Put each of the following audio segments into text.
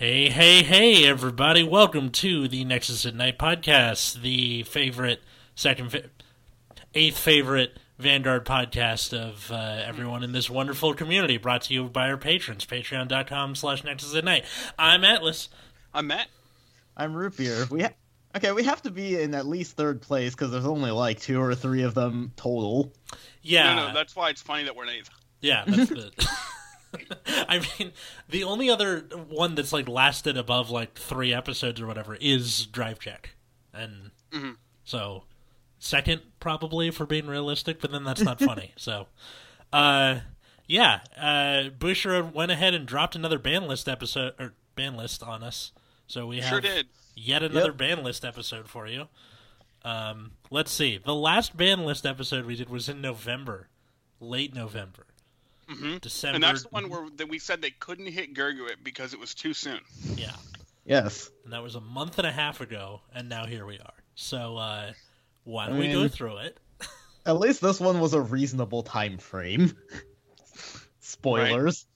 Hey, hey, hey, everybody. Welcome to the Nexus at Night podcast, the favorite, second, fa- eighth favorite Vanguard podcast of uh, everyone in this wonderful community, brought to you by our patrons, patreon.com slash Nexus at Night. I'm Atlas. I'm Matt. I'm root beer. We ha- okay. We have to be in at least third place because there's only like two or three of them total. Yeah. No, no, that's why it's funny that we're in eighth. Yeah, that's the. I mean, the only other one that's like lasted above like three episodes or whatever is Drive Check, and Mhm. so second probably for being realistic, but then that's not funny. So, uh, yeah, uh, Busher went ahead and dropped another ban list episode or ban list on us. So we have Sure did. yet another Yep. ban list episode for you. Um, let's see. The last ban list episode we did was in November, late November. Hmm December. And that's the one where that we said they couldn't hit Gurguit because it was too soon. Yeah, Yes. and that was a month and a half ago, and now here we are. So uh, why don't I we go through it? At least this one was a reasonable time frame. Spoilers.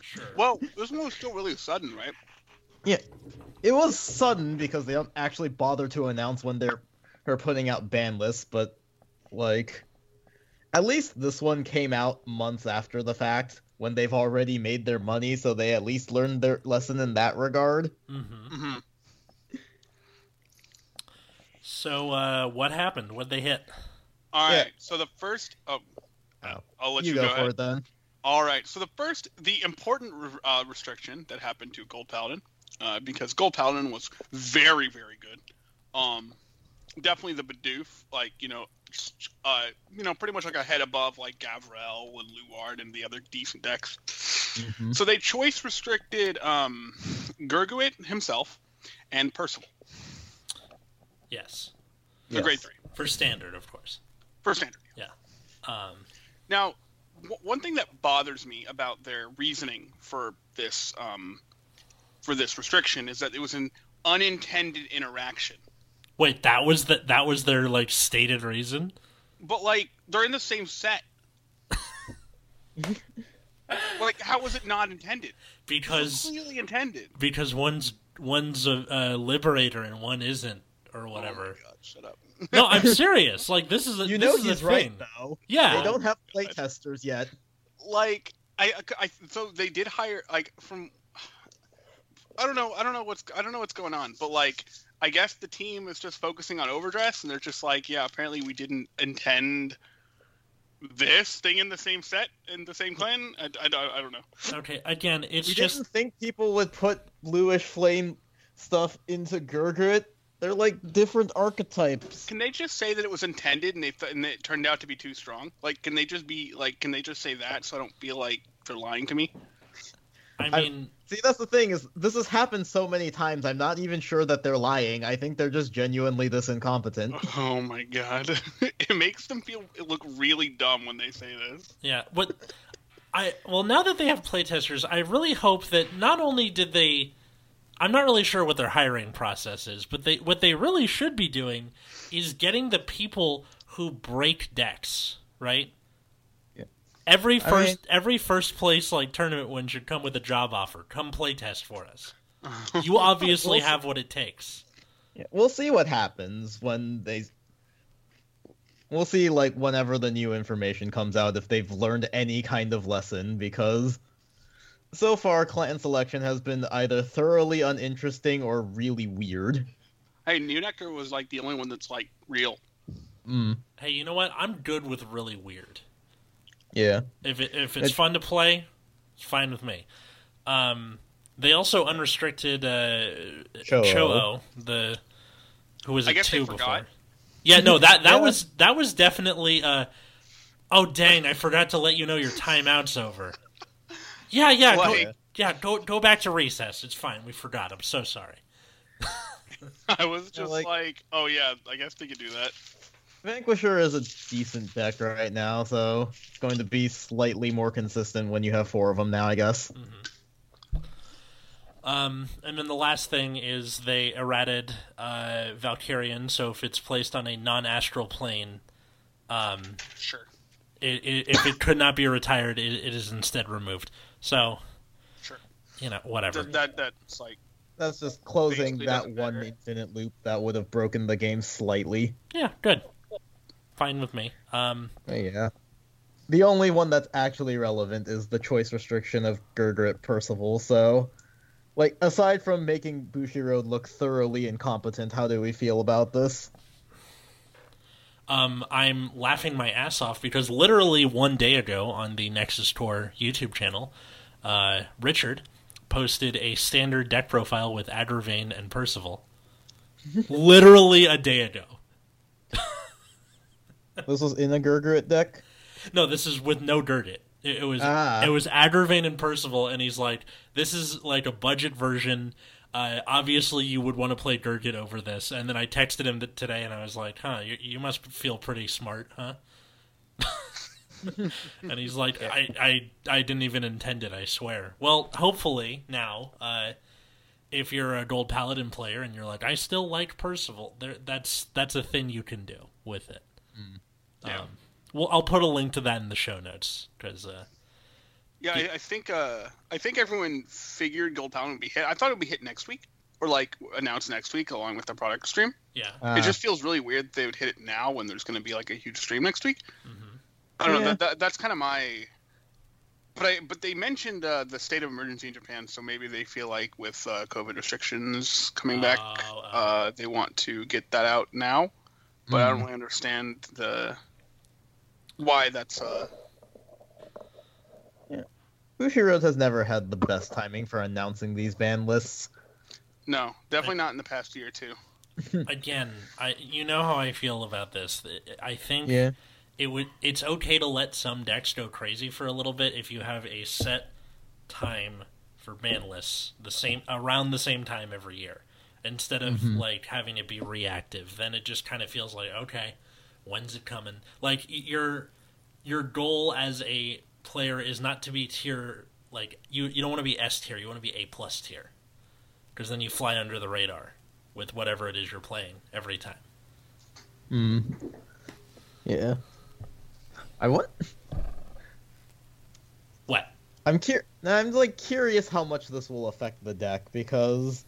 Sure. Well, this one was still really sudden, right? Yeah. It was sudden because they don't actually bother to announce when they're they're putting out ban lists, but like at least this one came out months after the fact when they've already made their money, so they at least learned their lesson in that regard. hmm hmm So uh, what happened? What they hit? All Yeah. So the first, oh, Oh. I'll let you you, go, go, for it then. All right. So the first, the important re- uh, restriction that happened to Gold Paladin, uh, because Gold Paladin was very, very good. Um, definitely the Bidoof, like you know, s- uh, you know, pretty much like a head above like Gavrel and Luard and the other decent decks. Mhm. So they choice restricted um, Gurguit himself and Percival Yes, for Yes. grade three for standard, of course. for standard. Yeah. Um, Now, w- one thing that bothers me about their reasoning for this um, for this restriction is that it was an unintended interaction. Wait, that was the, that was their like stated reason. But like they're in the same set. like how was it not intended? Because clearly intended. because one's one's a, a liberator and one isn't, or Oh whatever. my God, shut up. no, I'm serious. Like this is a, You this know is a he's right thing. though. Yeah, They don't have playtesters yet. like I, I so they did hire like from I don't know I don't know what's I don't know what's going on but like I guess the team is just focusing on overdress and they're just like yeah apparently we didn't intend this thing in the same set in the same clan I, I, don't- I don't know Okay, again, it's We just didn't think people would put bluish flame stuff into Gurgrit. They're like different archetypes. can they just say that it was intended and they th- and it turned out to be too strong like can they just be like can they just say that so I don't feel like they're lying to me I I- mean, See, that's the thing is this has happened so many times. I'm not even sure that they're lying. I think they're just genuinely this incompetent. oh my god it makes them feel look really dumb when they say this yeah. What I well now that they have playtesters, I really hope that not only did they, I'm not really sure what their hiring process is, but they what they really should be doing is getting the people who break decks, right? Yeah. Every first mean- every first place like tournament win should come with a job offer. Come playtest for us. You obviously Well, have what it takes. Yeah, we'll see what happens when they. We'll see, like, whenever the new information comes out, if they've learned any kind of lesson, because so far, clan selection has been either thoroughly uninteresting or really weird. Hey, New Nectar was like the only one that's like real. Mm, Hey, you know what? I'm good with really weird. Yeah. If it, if it's It- fun to play, it's fine with me. Um, they also unrestricted uh, Cho-Oh. Cho-Oh, the who was I it guess they two forgot. before. Yeah, no that that Yeah. was that was definitely. Uh, oh dang! I forgot to let you know your timeout's over. Yeah, yeah, go, yeah. Go go back to recess. It's fine. We forgot. I'm so sorry. I was just like- like, oh yeah, I guess they could do that. Vanquisher is a decent deck right now, so it's going to be slightly more consistent when you have four of them now, I guess. Um, and then the last thing is they errated uh, Valkyrian, so if it's placed on a non-astral plane, um, Sure, it, it, if it could not be retired, it, it is instead removed. So, sure. you know, whatever. That, that that's like That's just closing that one matter. infinite loop that would have broken the game slightly. Yeah, good. Fine with me. Um, Yeah. The only one that's actually relevant is the choice restriction of Gurgrit Percival, so like aside from making Bushiroad look thoroughly incompetent, how do we feel about this? um, I'm laughing my ass off because literally one day ago on the Nexus Tour YouTube channel, uh, Richard posted a standard deck profile with Agravain and Percival. literally a day ago. This was in a Gurgrit deck? No, this is with no Gurguit. It, it was Ah. it was Agravain and Percival, and he's like, "This is like a budget version. Uh, obviously, you would want to play Gurguit over this." And then I texted him th- today, and I was like, "Huh, you, you must feel pretty smart, huh?" and he's like, I, "I I didn't even intend it. I swear." Well, hopefully now, uh, if you're a Gold Paladin player and you're like, "I still like Percival," there that's that's a thing you can do with it. Yeah. Um, well, I'll put a link to that in the show notes because uh, Yeah, I, I think uh, I think everyone figured Gold Paladin would be hit. I thought it would be hit next week, or like announced next week along with the product stream. yeah, Ah, It just feels really weird they would hit it now when there's going to be like a huge stream next week. Mhm. I don't know. That, that, that's kind of my. But I but they mentioned uh, the state of emergency in Japan, so maybe they feel like with uh, COVID restrictions coming back, Oh, oh. uh, they want to get that out now. But I don't Mm. really understand the why that's uh Yeah. Bushiroad has never had the best timing for announcing these ban lists. no definitely not in the past year or two. again, I you know how I feel about this. I think Yeah. it would it's okay to let some decks go crazy for a little bit if you have a set time for ban lists the same around the same time every year instead of Mhm. like having it be reactive then it just kind of feels like okay when's it coming like your your goal as a player is not to be tier like you you don't want to be s tier you want to be a plus tier because then you fly under the radar with whatever it is you're playing every time Hmm. Yeah. I want. what I'm cur- I'm like curious how much this will affect the deck because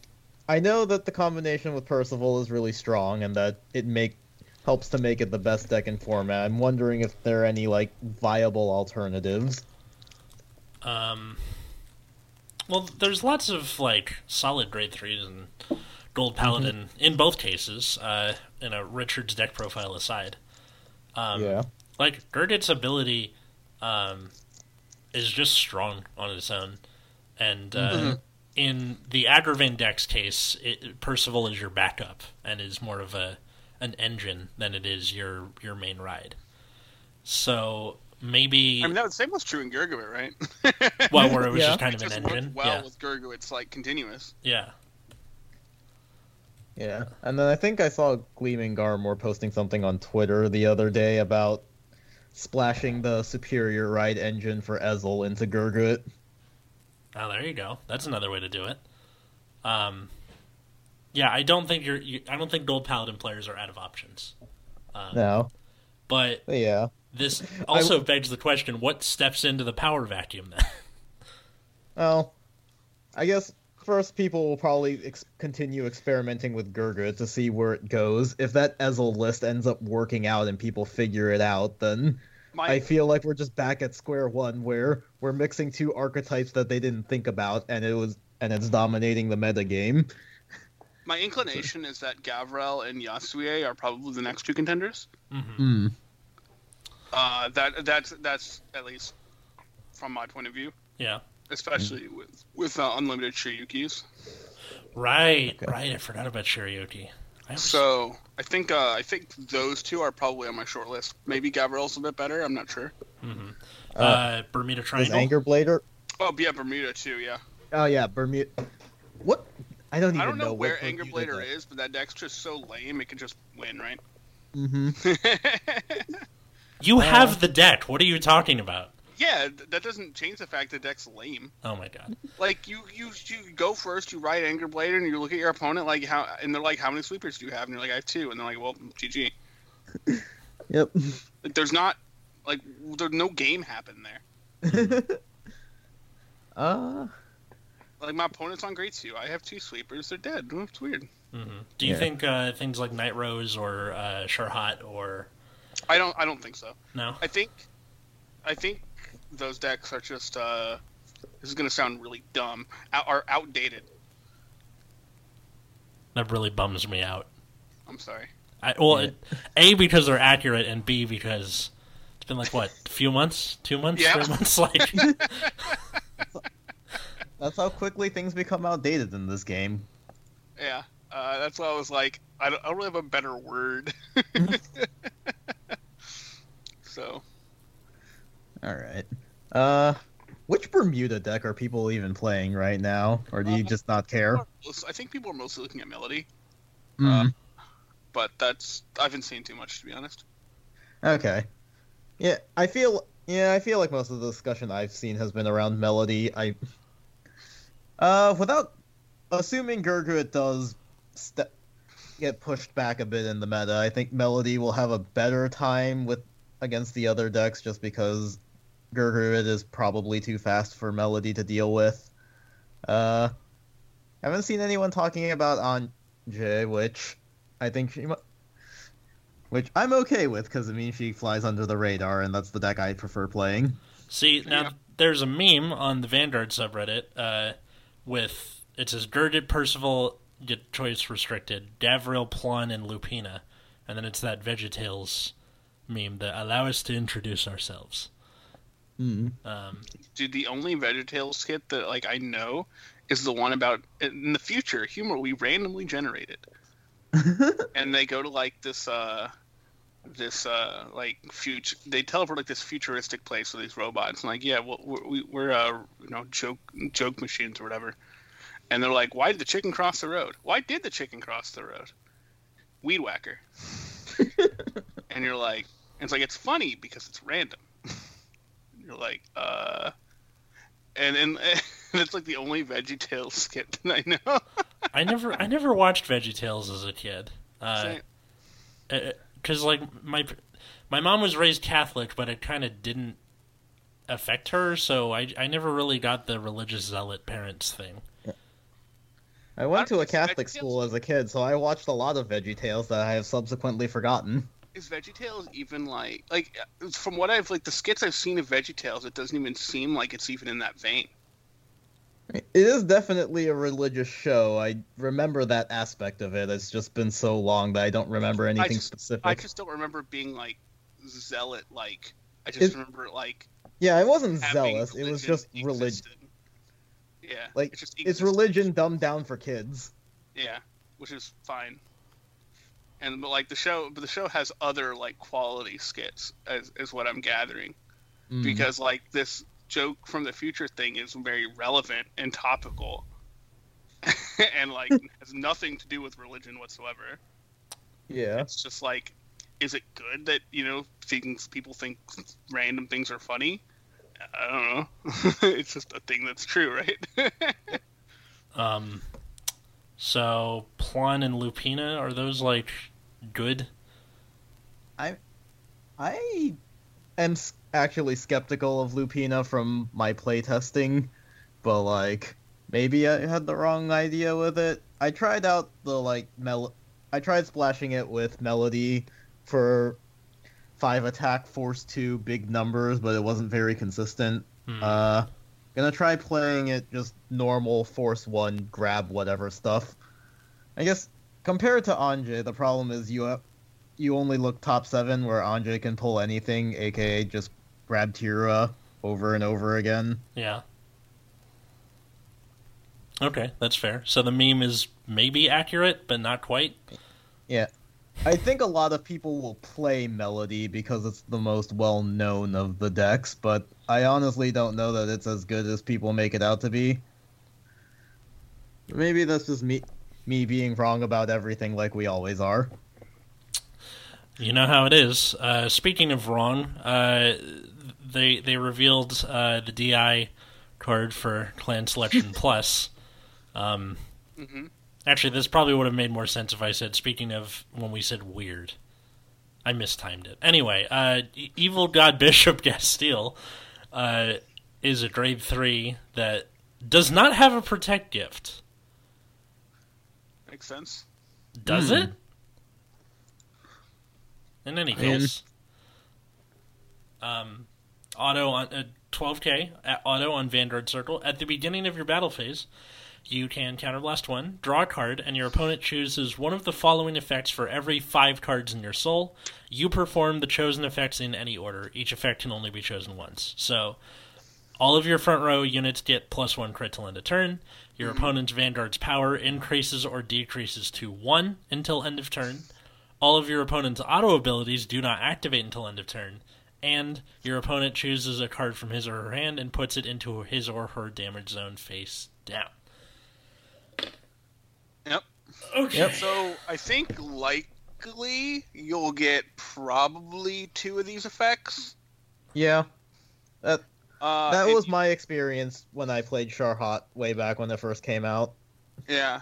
I know that the combination with Percival is really strong and that it make helps to make it the best deck in format. I'm wondering if there are any like viable alternatives. Um, well, there's lots of like solid grade threes and gold paladin in both cases. Uh, in a Richard's deck profile aside, um, yeah. like Gurguit's ability, um, is just strong on its own, and uh, Mhm. In the Agravain deck's case, it, Percival is your backup and is more of a an engine than it is your your main ride. So maybe I mean, that was same was true in Gurguit, right? well, where it was Yeah. just kind it of an engine. well yeah, with it's like continuous. yeah. Yeah. And then I think I saw Gleaming Garmore posting something on Twitter the other day about splashing the superior ride engine for Ezel into Gurguit. Oh, there you go. That's another way to do it. Um, yeah, I don't think you're. You, I don't think gold paladin players are out of options. Um, No. But yeah. this also begs the question: What steps into the power vacuum then? Well, I guess first people will probably ex- continue experimenting with Gurguit to see where it goes. If that Ezel list ends up working out and people figure it out, then My I feel like we're just back at square one where we're mixing two archetypes that they didn't think about and it was and it's dominating the meta game. my inclination is that Gavrel and Yasue are probably the next two contenders. hmm Hmm. Uh, that that's that's at least from my point of view, Yeah, especially with with uh, unlimited Shiryukis. right, Okay. right. I forgot about Shiryuki. I was, So I think uh, I think those two are probably on my short list. Maybe Gavrel's a bit better. I'm not sure. mhm. Uh, uh, Bermuda Is Triangle. Anger Blader? Oh, yeah, Bermuda too. Yeah, Oh yeah, Bermuda. What? I don't even I don't know, what where Anger Blader does. is, but that deck's just so lame. It can just win, right? Mhm. You Uh, have the deck. What are you talking about? Yeah, that doesn't change the fact the deck's lame. Oh my god. Like you, you, you go first. You ride Anger Blader, and you look at your opponent like how, and they're like, "How many sweepers do you have?" And you're like, "I have two. And they're like, "Well, GG." Yep. Like, there's not like there's no game happen there. uh Like my opponent's on Great Sue. I have two sweepers. They're dead. It's weird. hmm Do you Yeah. think uh, things like Night Rose or uh, Sharhat or I don't. I don't think so. no? I think. I think those decks are just. uh This is gonna sound really dumb. Out, are outdated. That really bums me out. I'm sorry. I, well, Yeah. it, a because they're accurate, and b because it's been like what, a few months, two months, Yeah. three months, like That's how quickly things become outdated in this game. Yeah. Uh, that's why I was like, I don't, I don't really have a better word. so All right. Uh, which Bermuda deck are people even playing right now, or do you Uh, just not care? I think people are mostly looking at Melody, Mm, but that's I haven't seen too much to be honest. okay. Yeah, I feel. Yeah, I feel like most of the discussion I've seen has been around Melody. I. Uh, without assuming Gurgrit does ste- get pushed back a bit in the meta, I think Melody will have a better time with against the other decks just because Gurgrit is probably too fast for Melody to deal with. Uh, haven't seen anyone talking about Anje, which I think she, mu- which I'm okay with because it means she flies under the radar, and that's the deck I prefer playing. See, now Yeah. there's a meme on the Vanguard subreddit uh, with it says Gurguit, Percival, get choice restricted, Davril, Plun, and Lupina, and then it's that VeggieTales meme that allow us to introduce ourselves. Mm. Um, Dude, the only VeggieTales skit that like I know is the one about in the future humor we randomly generated, and they go to like this uh this uh like future they teleport like this futuristic place with these robots. And like yeah well, we're, we're uh you know joke joke machines or whatever. And they're like why did the chicken cross the road? Why did the chicken cross the road? Weed whacker. And you're like it's like it's funny because it's random you're like uh and and, and it's like the only veggie tales skit that i know I never, I never watched Veggie VeggieTales as a kid. Uh, Same. because like my my mom was raised Catholic, but it kind of didn't affect her, so I I never really got the religious zealot parents thing. I went to a Catholic school as a kid, so I watched a lot of Veggie Tales that I have subsequently forgotten. Is VeggieTales even like like from what I've like the skits I've seen of VeggieTales, it doesn't even seem like it's even in that vein. It is definitely a religious show. I remember that aspect of it. It's just been so long that I don't remember anything just- specific. I just don't remember being like zealot like. I just It- remember it like Yeah, it wasn't zealous. It was just religion. Yeah, Like, it just It's religion dumbed down for kids. Yeah, which is fine. And but like the show, but the show has other like quality skits, as is what I'm gathering. Mm. because like this joke from the future thing is very relevant and topical. And like has nothing to do with religion whatsoever. Yeah, it's just like is it good that you know things people think random things are funny? I don't know. It's just a thing that's true right? Um, so Plun and Lupina are those like good? I I am actually skeptical of Lupina from my playtesting, but like maybe I had the wrong idea with it. I tried out the like mel. I tried splashing it with melody for five attack, force two, big numbers, but it wasn't very consistent. Hmm. Uh, gonna try playing it just normal force one, grab whatever stuff. I guess compared to Anje, the problem is you have, you only look top seven, where Anje can pull anything, aka just grab Tira over and over again. yeah. Okay, that's fair. So the meme is maybe accurate, but not quite. Yeah. I think a lot of people will play Melody because it's the most well known of the decks, but I honestly don't know that it's as good as people make it out to be. Maybe that's just me me being wrong about everything like we always are. You know how it is. Uh, speaking of wrong, uh, they they revealed uh, the DI card for Clan Selection Plus. Um, hmm actually, this probably would have made more sense if I said. Speaking of when we said weird, I mistimed it. Anyway, uh, Evil God Bishop Castile uh, is a grade three that does not have a protect gift. Makes sense. Does Hmm. it? In any case, um, auto on uh, 12k at auto on Vanguard Circle at the beginning of your battle phase. You can counterblast one, draw a card, and your opponent chooses one of the following effects for every five cards in your soul. You perform the chosen effects in any order. Each effect can only be chosen once. So, all of your front row units get plus one crit till end of turn. Your mm-hmm. opponent's Vanguard's power increases or decreases to one until end of turn. All of your opponent's auto abilities do not activate until end of turn. And your opponent chooses a card from his or her hand and puts it into his or her damage zone face down. Yep. Okay. Yep. So I think likely you'll get probably two of these effects. Yeah, that Uh, that and- was my experience when I played Sharhot way back when it first came out. yeah.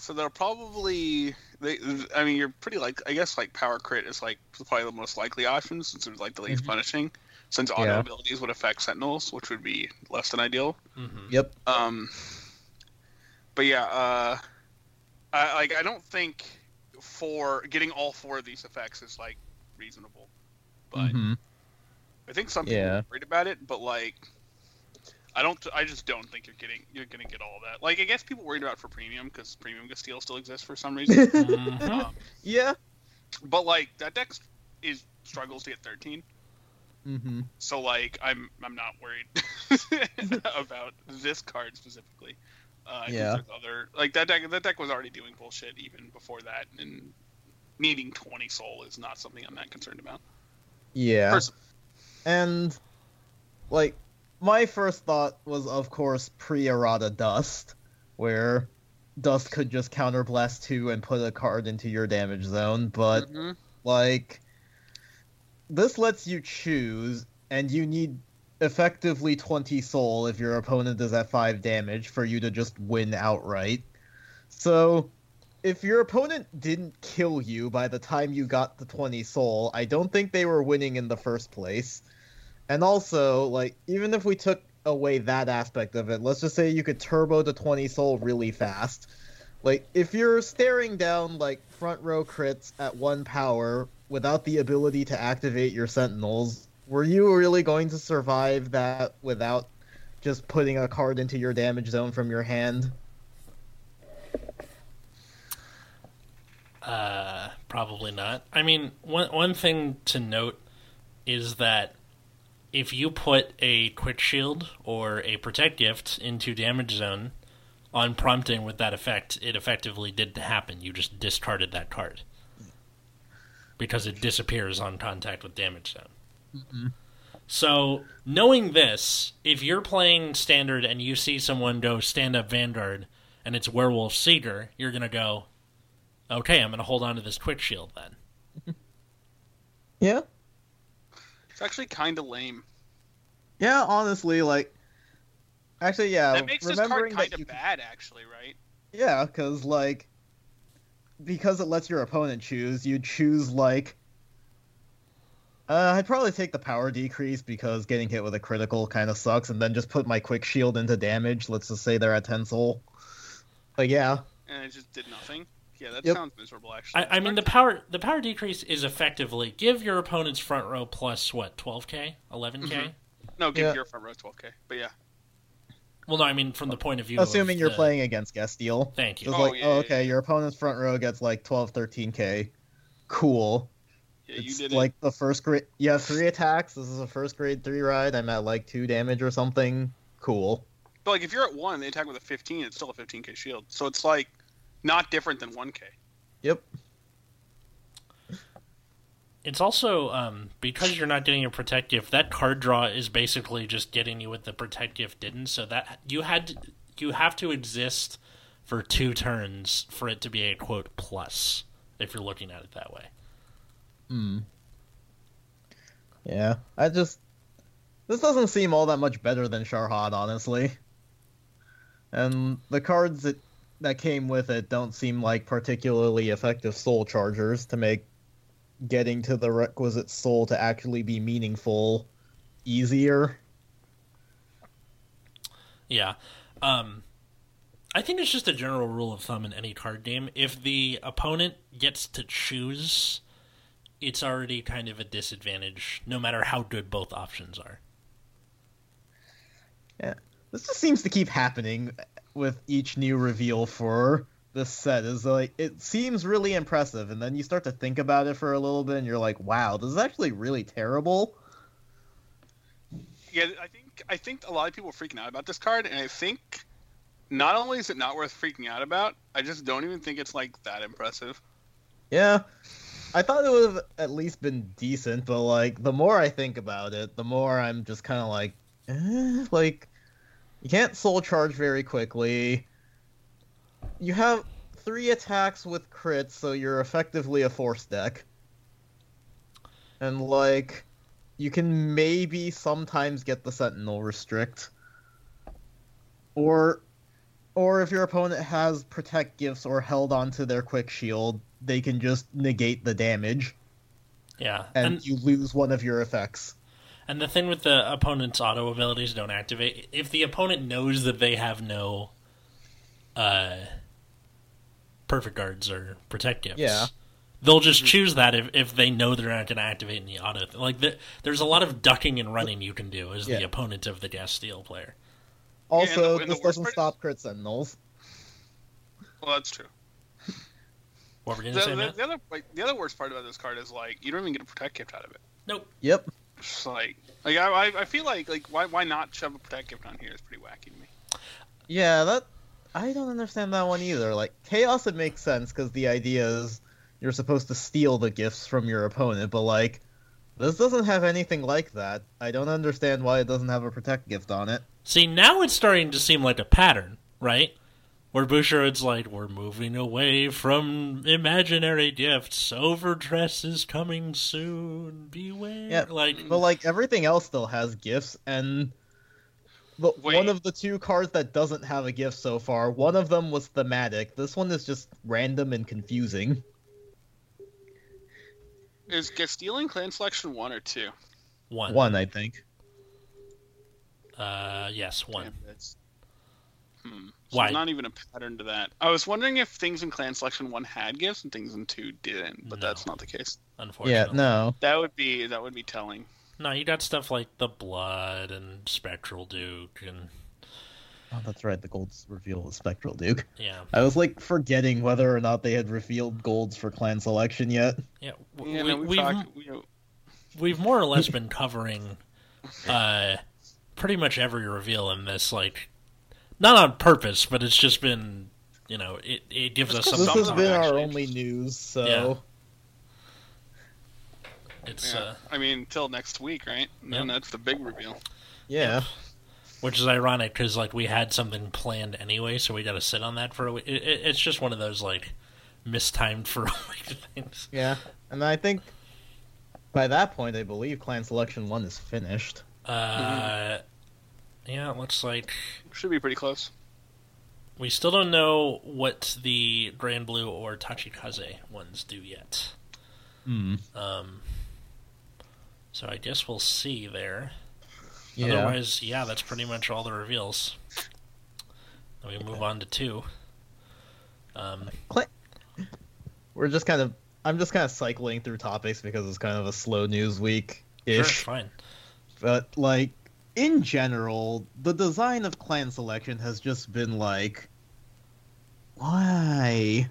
So they're probably they. I mean, you're pretty like I guess like power crit is like probably the most likely option since it's like the least Mhm. punishing. Since auto Yeah. abilities would affect sentinels, which would be less than ideal. Mhm. Yep. Um, but yeah, uh, I like I don't think for getting all four of these effects is like reasonable, but Mhm. I think some people Yeah. are worried about it. But like, I don't. I just don't think you're getting you're gonna get all that. Like, I guess people worried about it for premium because premium steel still exists for some reason. Mhm. um, yeah. but like that deck is struggles to get 13. hmm So like I'm I'm not worried about this card specifically. Uh, Yeah. other like that deck that deck was already doing bullshit even before that, and needing 20 soul is not something I'm that concerned about. Yeah. Pers- And like my first thought was of course pre-errata dust, where dust could just counterblast two and put a card into your damage zone, but Mhm. like this lets you choose and you need effectively 20 soul if your opponent is at 5 damage for you to just win outright. So if your opponent didn't kill you by the time you got the 20 soul, I don't think they were winning in the first place. And also, like, even if we took away that aspect of it, let's just say you could turbo the 20 soul really fast. Like, if you're staring down, like, front row crits at one power without the ability to activate your sentinels, were you really going to survive that without just putting a card into your damage zone from your hand? Uh, probably not. I mean, one one thing to note is that if you put a quick shield or a protect gift into damage zone on prompting with that effect, it effectively did happen. You just discarded that card because it disappears on contact with damage zone. So, knowing this, if you're playing standard and you see someone go stand up Vanguard and it's Werewolf Seeker, you're gonna go, okay, I'm going to hold on to this quick shield then. Yeah. It's actually kind of lame. Yeah, honestly, like, actually, yeah. that makes this card remembering kind that of you bad, actually, right? Yeah, because like, because it lets your opponent choose, you choose like. Uh, I'd probably take the power decrease because getting hit with a critical kind of sucks, and then just put my quick shield into damage. Let's just say they're at ten soul. But yeah, And it just did nothing. Yeah, that Yep. sounds miserable, actually. I, I mean, the power the power decrease is effectively give your opponent's front row plus what 12k, 11k. Mhm. no, give Yeah. your front row 12k. But yeah, Well, no, I mean from the point of view. assuming of you're the- playing against Gestiel. Thank you. Just Oh, like, yeah, oh, okay, yeah. your opponent's front row gets like 12, 13k. Cool. yeah, you did like it. the first grade. You have three attacks. This is a first grade three ride. I'm at like two damage or something. Cool. But like, if you're at one, they attack with a 15. It's still a 15k shield. So it's like not different than 1k. Yep. It's also um, because you're not getting a protect gift. That card draw is basically just getting you what the protect gift didn't. So that you had to, you have to exist for two turns for it to be a quote plus. If you're looking at it that way. Hmm. Yeah, I just this doesn't seem all that much better than Sharhad, honestly. And the cards that that came with it don't seem like particularly effective soul chargers to make getting to the requisite soul to actually be meaningful easier. Yeah. Um, I think it's just a general rule of thumb in any card game. If the opponent gets to choose, it's already kind of a disadvantage, no matter how good both options are. Yeah, this just seems to keep happening with each new reveal for this set. Is like it seems really impressive, and then you start to think about it for a little bit, and you're like, "Wow, this is actually really terrible." Yeah, I think I think a lot of people are freaking out about this card, and I think not only is it not worth freaking out about, I just don't even think it's like that impressive. Yeah, I thought it would have at least been decent, but like the more I think about it, the more I'm just kind of like, eh, like you can't soul charge very quickly. You have three attacks with crits, so you're effectively a force deck. And like you can maybe sometimes get the sentinel restrict. Or or if your opponent has protect gifts or held onto their quick shield, they can just negate the damage Yeah. and, And, you lose one of your effects. And the thing with the opponent's auto abilities don't activate. If the opponent knows that they have no uh, perfect guards or protect gifts, Yeah. they'll just choose that if, if they know they're not going to activate any auto. Like the, there's a lot of ducking and running you can do as the opponent of the gas steel player. Also, and the this doesn't part is- stop crit sentinels. Well, that's true. What were you The, going to say, the, Matt? the other like, the other worst part about this card is like you don't even get a protect gift out of it. Nope. Yep. It's like like I, I- I feel like like why why not shove a protect gift on here is pretty wacky to me. Yeah, that I don't understand that one either. Like chaos, it makes sense because the idea is you're supposed to steal the gifts from your opponent, but like this doesn't have anything like that. I don't understand why it doesn't have a protect gift on it. See, now it's starting to seem like a pattern, right? Where Bushiroad's like, we're moving away from imaginary gifts. Overdress is coming soon. Beware. Yeah, like, But like everything else still has gifts, and the, Wait. one of the two cards that doesn't have a gift so far, one of them was thematic. This one is just random and confusing. Is get stealing clan selection one or two? one. One, I think. Uh, yes, one. Damn, Hmm. So Why? Not even a pattern to that. I was wondering if things in clan selection one had gifts and things in two didn't, but No. that's not the case. Unfortunately. Yeah, no. That would be that would be telling. No, you got stuff like the Blood and Spectral Duke and Oh, that's right. The gold's reveal was Spectral Duke. yeah, I was like forgetting whether or not they had revealed golds for clan selection yet. yeah. w- Yeah, we, no, we've, we've talked, we, we've more or less been covering uh, pretty much every reveal in this, like not on purpose, but it's just been you know it, it gives us It's 'cause something. This some has been our actually- only news, so Yeah. It's yeah. uh, I mean, until next week, right? And then that's the big reveal. yeah. which is ironic because like we had something planned anyway, so we got to sit on that for a week. It, it, it's just one of those like mistimed for a week things. Yeah. And I think by that point, I believe clan selection one is finished. Uh, yeah, it looks like Should be pretty close. we still don't know what the Grand Blue or Tachikaze ones do yet. Hmm. Um, so I guess we'll see there. Yeah. Otherwise, yeah, that's pretty much all the reveals. Then we move on to two. Um, We're just kind of. I'm just kind of cycling through topics because it's kind of a slow news week ish. sure, ish. fine. But like in general, the design of clan selection has just been like, why?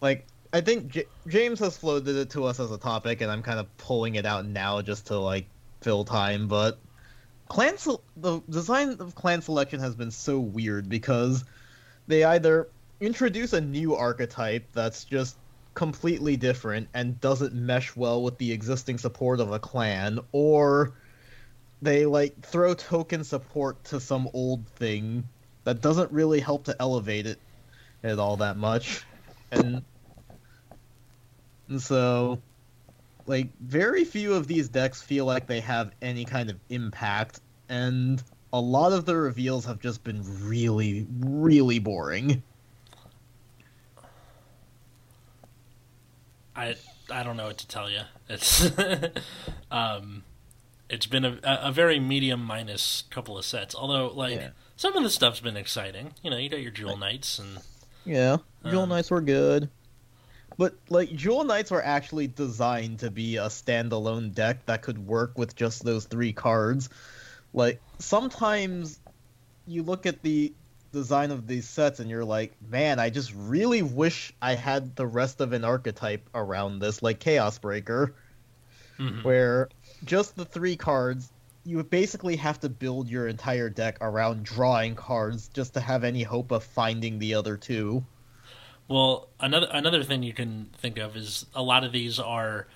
Like I think J- James has floated it to us as a topic, and I'm kind of pulling it out now just to like fill time. But clan se- the design of clan selection has been so weird because they either introduce a new archetype that's just completely different and doesn't mesh well with the existing support of a clan, or they like throw token support to some old thing that doesn't really help to elevate it at all that much. And, and so like very few of these decks feel like they have any kind of impact and a lot of the reveals have just been really really boring. I I don't know what to tell you. It's um, it's been a, a very medium minus couple of sets. Although, like Yeah. some of the stuff's been exciting. You know, you got your Jewel Knights and Yeah, Jewel Um, Knights were good. But like Jewel Knights were actually designed to be a standalone deck that could work with just those three cards. Like sometimes you look at the design of these sets and you're like, man, I just really wish I had the rest of an archetype around this, like Chaos Breaker, Mhm. where just the three cards, you basically have to build your entire deck around drawing cards just to have any hope of finding the other two. Well, another another thing you can think of is a lot of these are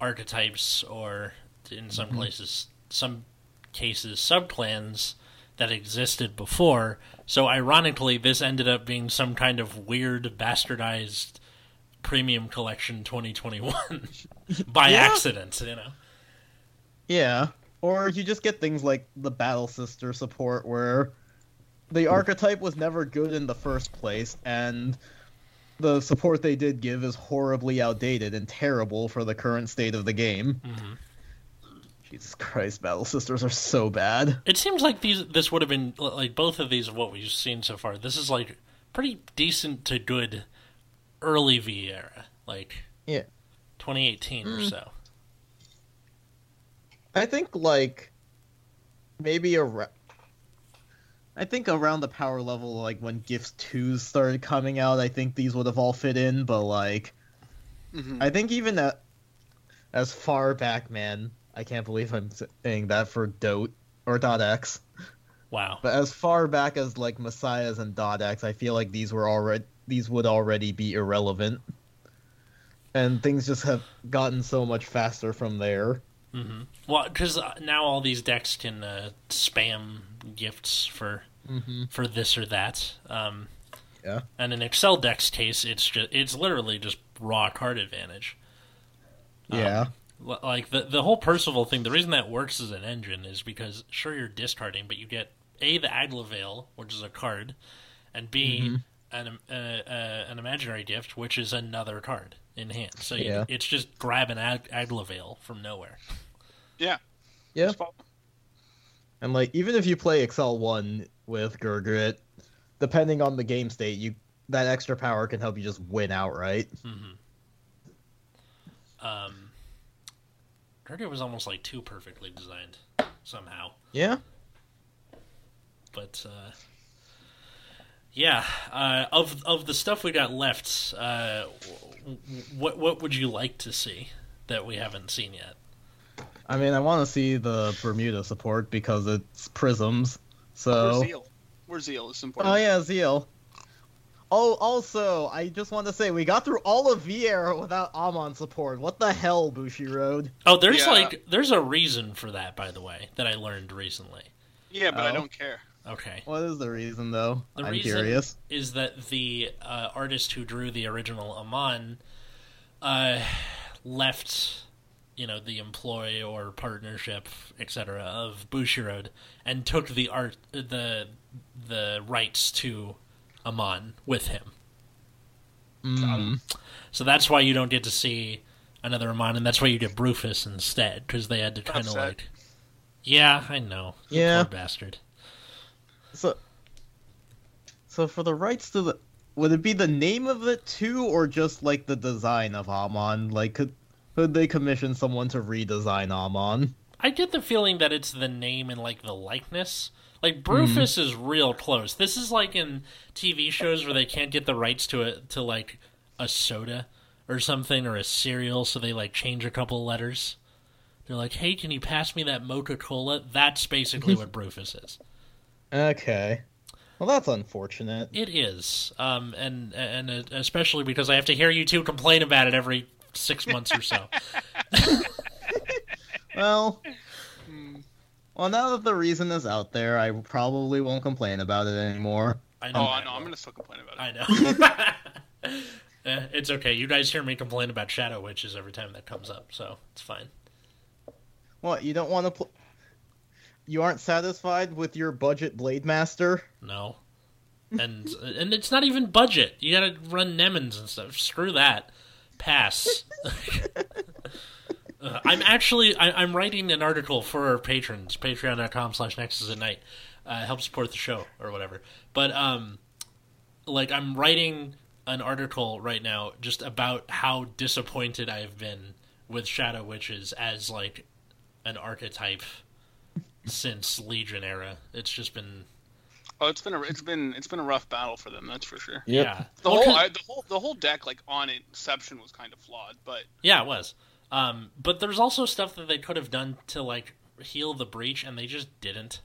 archetypes, or in some Mhm. places, some cases, subclans that existed before. So, ironically, this ended up being some kind of weird, bastardized premium collection 2021 by Yeah. accident. You know. Yeah. Or you just get things like the Battle Sister support where the archetype was never good in the first place and the support they did give is horribly outdated and terrible for the current state of the game. hmm Jesus Christ, Battle Sisters are so bad. It seems like these this would have been like both of these of what we've seen so far. This is like pretty decent to good early V era, like Yeah. 2018 or Mm. so. I think like maybe around I think around the power level like when Gifts 2 started coming out, I think these would have all fit in, but like Mhm. I think even at, as far back, man, I can't believe I'm saying that for Dot or Dot X. Wow. But as far back as like Messiahs and Dot X, I feel like these were already these would already be irrelevant, and things just have gotten so much faster from there. Hmm Well, because now all these decks can uh, spam gifts for Mm-hmm. for this or that. Um, Yeah. And in Excel Deck's case, it's just it's literally just raw card advantage. Um, Yeah. L- like the the whole Percival thing. The reason that works as an engine is because sure you're discarding, but you get a the Aglavale, which is a card, and b Mhm. an uh, uh, an imaginary gift, which is another card in hand. So you, Yeah. it's just grab an Ag- Aglavale from nowhere. Yeah. Yeah. And like even if you play Excel one with Gurgrit, depending on the game state, you that extra power can help you just win outright. hmm Um, Gurguit was almost like too perfectly designed somehow. Yeah. but uh, yeah, uh, of of the stuff we got left, uh, what what would you like to see that we haven't seen yet? I mean, I want to see the Bermuda support because it's prisms. So. Where's Zeal? Where's Zeal? It's important. Oh yeah, Zeal. Oh, also, I just want to say we got through all of Viera without Amon support. What the hell, Bushiroad? Oh, there's Yeah. like there's a reason for that, by the way, that I learned recently. Yeah, but I Oh. don't care. Okay, What is the reason, though? The I'm reason- curious. is that the uh, artist who drew the original Amon uh, left, you know, the employ or partnership, etc., of Bushiroad and took the art, the the rights to Amon with him. Mm. So that's why you don't get to see another Amon, and that's why you get Brufus instead, because they had to kind of like. Yeah, I know. Yeah. poor bastard. So, so for the rights to the, would it be the name of it too, or just like the design of Amon? Like, could could they commission someone to redesign Amon? I get the feeling that it's the name and like the likeness. Like Brufus is real close. This is like in TV shows where they can't get the rights to it to like a soda or something or a cereal, so they like change a couple letters. They're like, "Hey, can you pass me that Mocha Cola?" That's basically what Brufus is. Okay. Well, that's unfortunate. It is, um, and and uh, especially because I have to hear you two complain about it every six months or so. Well, well, now that the reason is out there, I probably won't complain about it anymore. I know. Oh, I know. I'm gonna still complain about it. I know. Eh, it's okay. You guys hear me complain about Shadow Witches every time that comes up, so it's fine. What you don't want to pl- You aren't satisfied with your budget Blade Master? No, and and it's not even budget. You gotta run Nemons and stuff. Screw that. Pass. Uh, I'm actually I, I'm writing an article for our patrons, patreon.com slash nexus at night. Uh, help support the show or whatever. But um like I'm writing an article right now just about how disappointed I've been with Shadow Witches as like an archetype since Legion era. It's just been Oh, it's been a it's been it's been a rough battle for them. That's for sure. Yep. yeah. The Well, whole 'cause- I, the whole the whole deck like on Inception was kind of flawed, but Yeah, it was. Um, but there's also stuff that they could have done to like heal the breach, and they just didn't.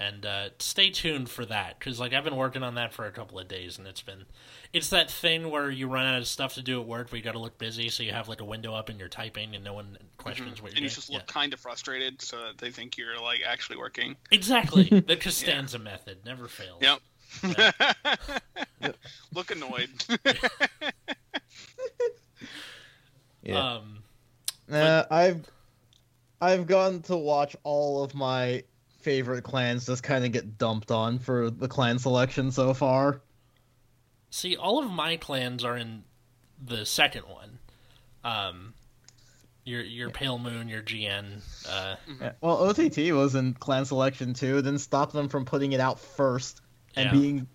And uh, stay tuned for that because like I've been working on that for a couple of days, and it's been it's that thing where you run out of stuff to do at work, but you got to look busy, so you have like a window up and you're typing, and no one questions what and you're you doing. You just look kind of frustrated, so that they think you're like actually working. Yeah. Exactly, the Costanza method never fails. Yep. Yeah. look annoyed. Yeah. Um, Uh, I've I've gotten to watch all of my favorite clans just kind of get dumped on for the clan selection so far. see, all of my clans are in the second one. Um, your your Pale Moon, your GN. Uh, Yeah, Well, OTT was in clan selection too. It didn't stop them from putting it out first and Yeah. being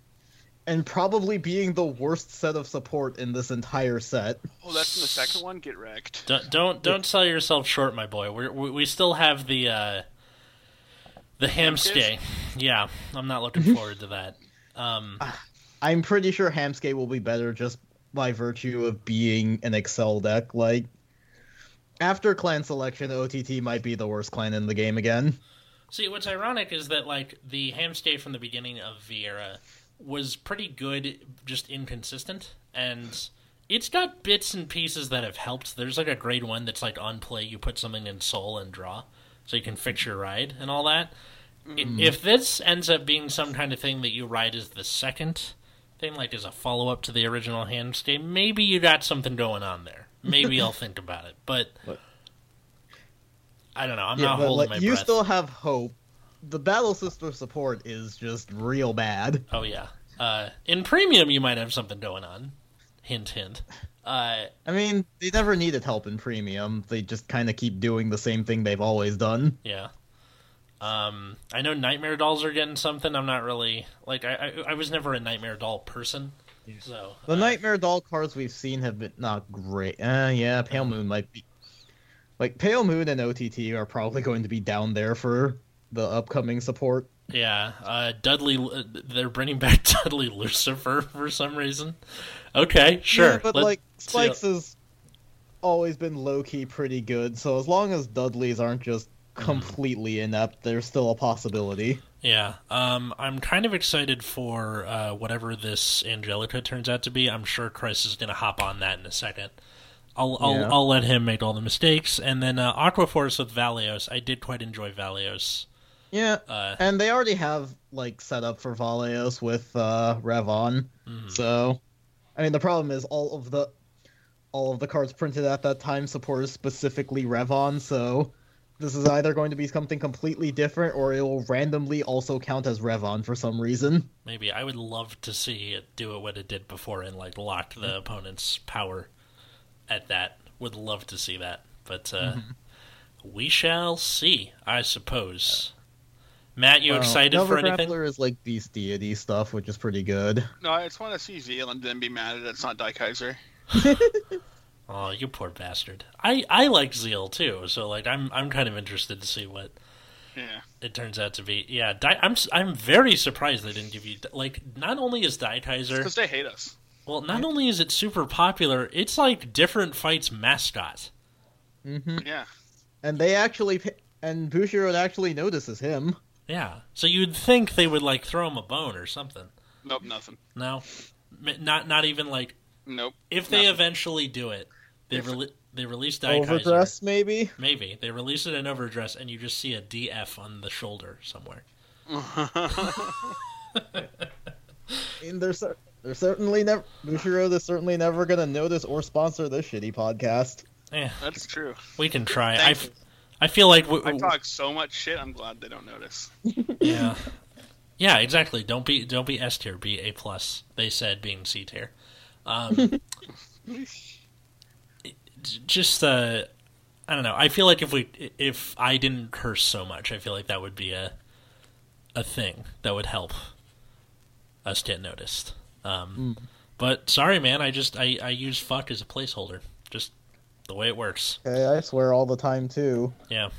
and probably being the worst set of support in this entire set. oh, that's in the second one. Get wrecked. Don't don't don't sell yourself short, my boy. We're, we we still have the uh, the hamstay. Yeah, I'm not looking forward to that. Um, I'm pretty sure Hamskate will be better just by virtue of being an Excel deck. Like after clan selection, OTT might be the worst clan in the game again. see, what's ironic is that like the hamstay from the beginning of Viera was pretty good, just inconsistent, and it's got bits and pieces that have helped. There's like a grade one that's like on play. You put something in soul and draw, so you can fix your ride and all that. I If this ends up being some kind of thing that you ride as the second thing, like as a follow up to the original hand stay, maybe you got something going on there. Maybe I'll think about it, but But- I don't know. I'm yeah, not but holding like my you breath. still have hope. The Battle system support is just real bad. Oh yeah. Uh, in premium, you might have something going on. Hint, hint. Uh, I mean, they never needed help in premium. They just kind of keep doing the same thing they've always done. yeah. Um, I know Nightmare Dolls are getting something. I'm not really like I. I, I was never a Nightmare Doll person, so The uh, Nightmare Doll cards we've seen have been not great. Uh, yeah, Pale Moon might be. Like Pale Moon and OTT are probably going to be down there for the upcoming support. Yeah, uh, Dudley. uh, They're bringing back Dudley Lucifer for some reason. Okay, sure. Yeah, but Let- like Spikes has always been low key pretty good. So as long as Dudleys aren't just Mm-hmm. completely inept, there's still a possibility. Yeah, um, I'm kind of excited for uh, whatever this Angelica turns out to be. I'm sure Chris is going to hop on that in a second. I'll I'll, Yeah. I'll let him make all the mistakes, and then uh, Aquaforce with Valios. I did quite enjoy Valios. Yeah, Uh, and they already have like set up for Valios with uh, Revon. mhm. So, I mean, the problem is all of the all of the cards printed at that time supported specifically Revon. So, this is either going to be something completely different, or it will randomly also count as Revon for some reason. Maybe I would love to see it do it what it did before and like lock the opponent's power at that. Would love to see that, but uh, we shall see. I suppose. Matt, you Well, excited Nova for anything? Grappler is like beast deity stuff, which is pretty good. No, I just want to see Zeal and then be mad that it's not Daikaiser. Oh, you poor bastard. I I like Zeal too, so like I'm I'm kind of interested to see what Yeah. it turns out to be. Yeah, Di- I'm s- I'm very surprised they didn't give you like not only is Daikaiser Because they hate us. well, not only is it super popular, it's like different fights mascot. Mm-hmm. Yeah. And they actually, and Bushiroad actually notices him. Yeah, so you'd think they would like throw him a bone or something. Nope, nothing. No, not not even like Nope. if they Nothing. eventually do it, they If- rele- they release Daikaiser. Overdress, maybe. Maybe they release it in overdress, and you just see a DF on the shoulder somewhere. And they're cer- they're certainly never Bushiroad is certainly never gonna notice or sponsor this shitty podcast. Yeah. That's true. we can try. I, Thank f- you. I feel like we, I talk so much shit. I'm glad they don't notice. yeah, yeah, exactly. Don't be don't be S tier, be A plus. They said being C tier. Um, just uh, I don't know. I feel like if we if I didn't curse so much, I feel like that would be a a thing that would help us get noticed. Um, But sorry, man. I just I I use fuck as a placeholder. Just the way it works. Okay, I swear all the time too. Yeah.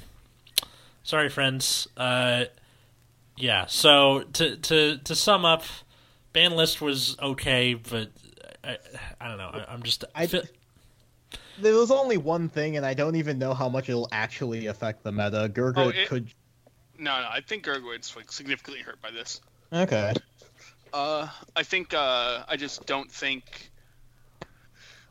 Sorry, friends. Uh, yeah. So to to to sum up, ban list was okay, but I I don't know. I, I'm just I- feel- There was only one thing, and I don't even know how much it'll actually affect the meta. Gurguit Oh, it- could. No, no, I think Gurguit's like significantly hurt by this. Okay. Uh, I think uh, I just don't think.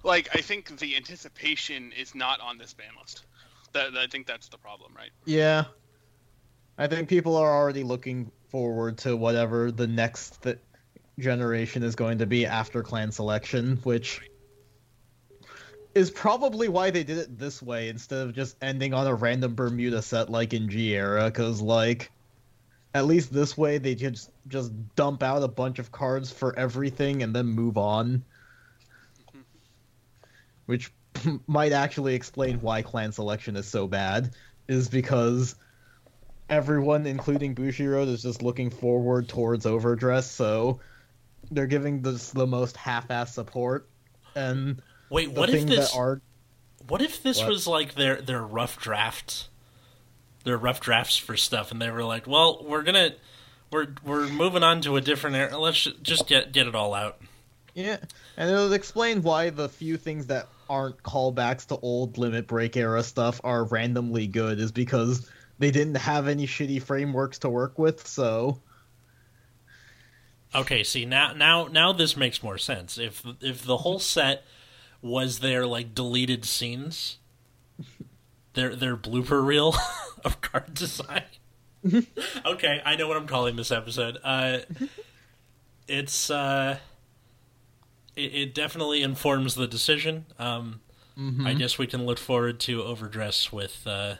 Like, I think the anticipation is not on this ban list. That I think that's the problem, right? Yeah. I think people are already looking forward to whatever the next th- generation is going to be after clan selection, which is probably why they did it this way instead of just ending on a random Bermuda set like in G era, because like at least this way they just just dump out a bunch of cards for everything and then move on. Which might actually explain why clan selection is so bad, is because everyone, including Bushiroad, is just looking forward towards Overdress, so they're giving this the most half-ass support. And wait. What if this? are What if this What? was like their their rough draft, their rough drafts for stuff, and they were like, "Well, we're gonna, we're we're moving on to a different era. Let's just get get it all out." Yeah, and it'll explain why the few things that aren't callbacks to old Limit Break era stuff are randomly good, is because they didn't have any shitty frameworks to work with, so. Okay, see now now now this makes more sense. If if the whole set was their like deleted scenes, their their blooper reel of card design. okay, I know what I'm calling this episode. Uh, it's uh, it, it definitely informs the decision. Um, I guess we can look forward to overdress with uh,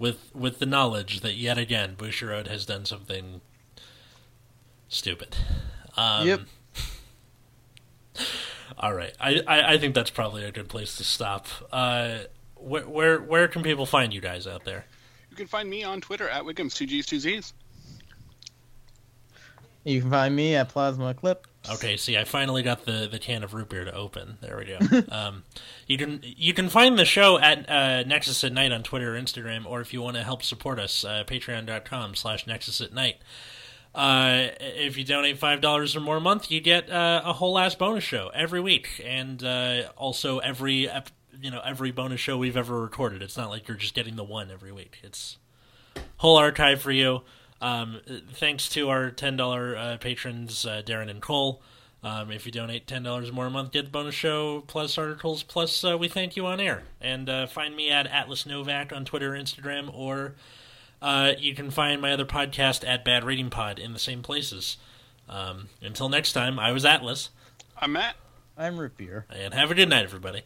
with with the knowledge that yet again Bushiroad has done something stupid. Um, Yep. All right, I, I I think that's probably a good place to stop. Uh, where where where can people find you guys out there? You can find me on Twitter at Wiggums, two G's, two Z's. You can find me at Plasma Clip. Okay, see, I finally got the, the can of root beer to open. There we go. um, you can you can find the show at uh, Nexus at Night on Twitter or Instagram, or if you want to help support us, uh, patreon.com slash Nexus at Night. Uh, if you donate five dollars or more a month, you get uh, a whole ass bonus show every week, and uh, also every you know every bonus show we've ever recorded. It's not like you're just getting the one every week. It's whole archive for you. Um, thanks to our ten dollar uh, patrons, uh, Darren and Cole. Um, if you donate ten dollars more a month, get the bonus show plus articles plus uh, we thank you on air. And uh, find me at Atlas Novak on Twitter, Instagram, or uh, you can find my other podcast at Bad Reading Pod in the same places. Um, until next time, I was Atlas, I'm Matt. I'm Root Beer. and have a good night, everybody.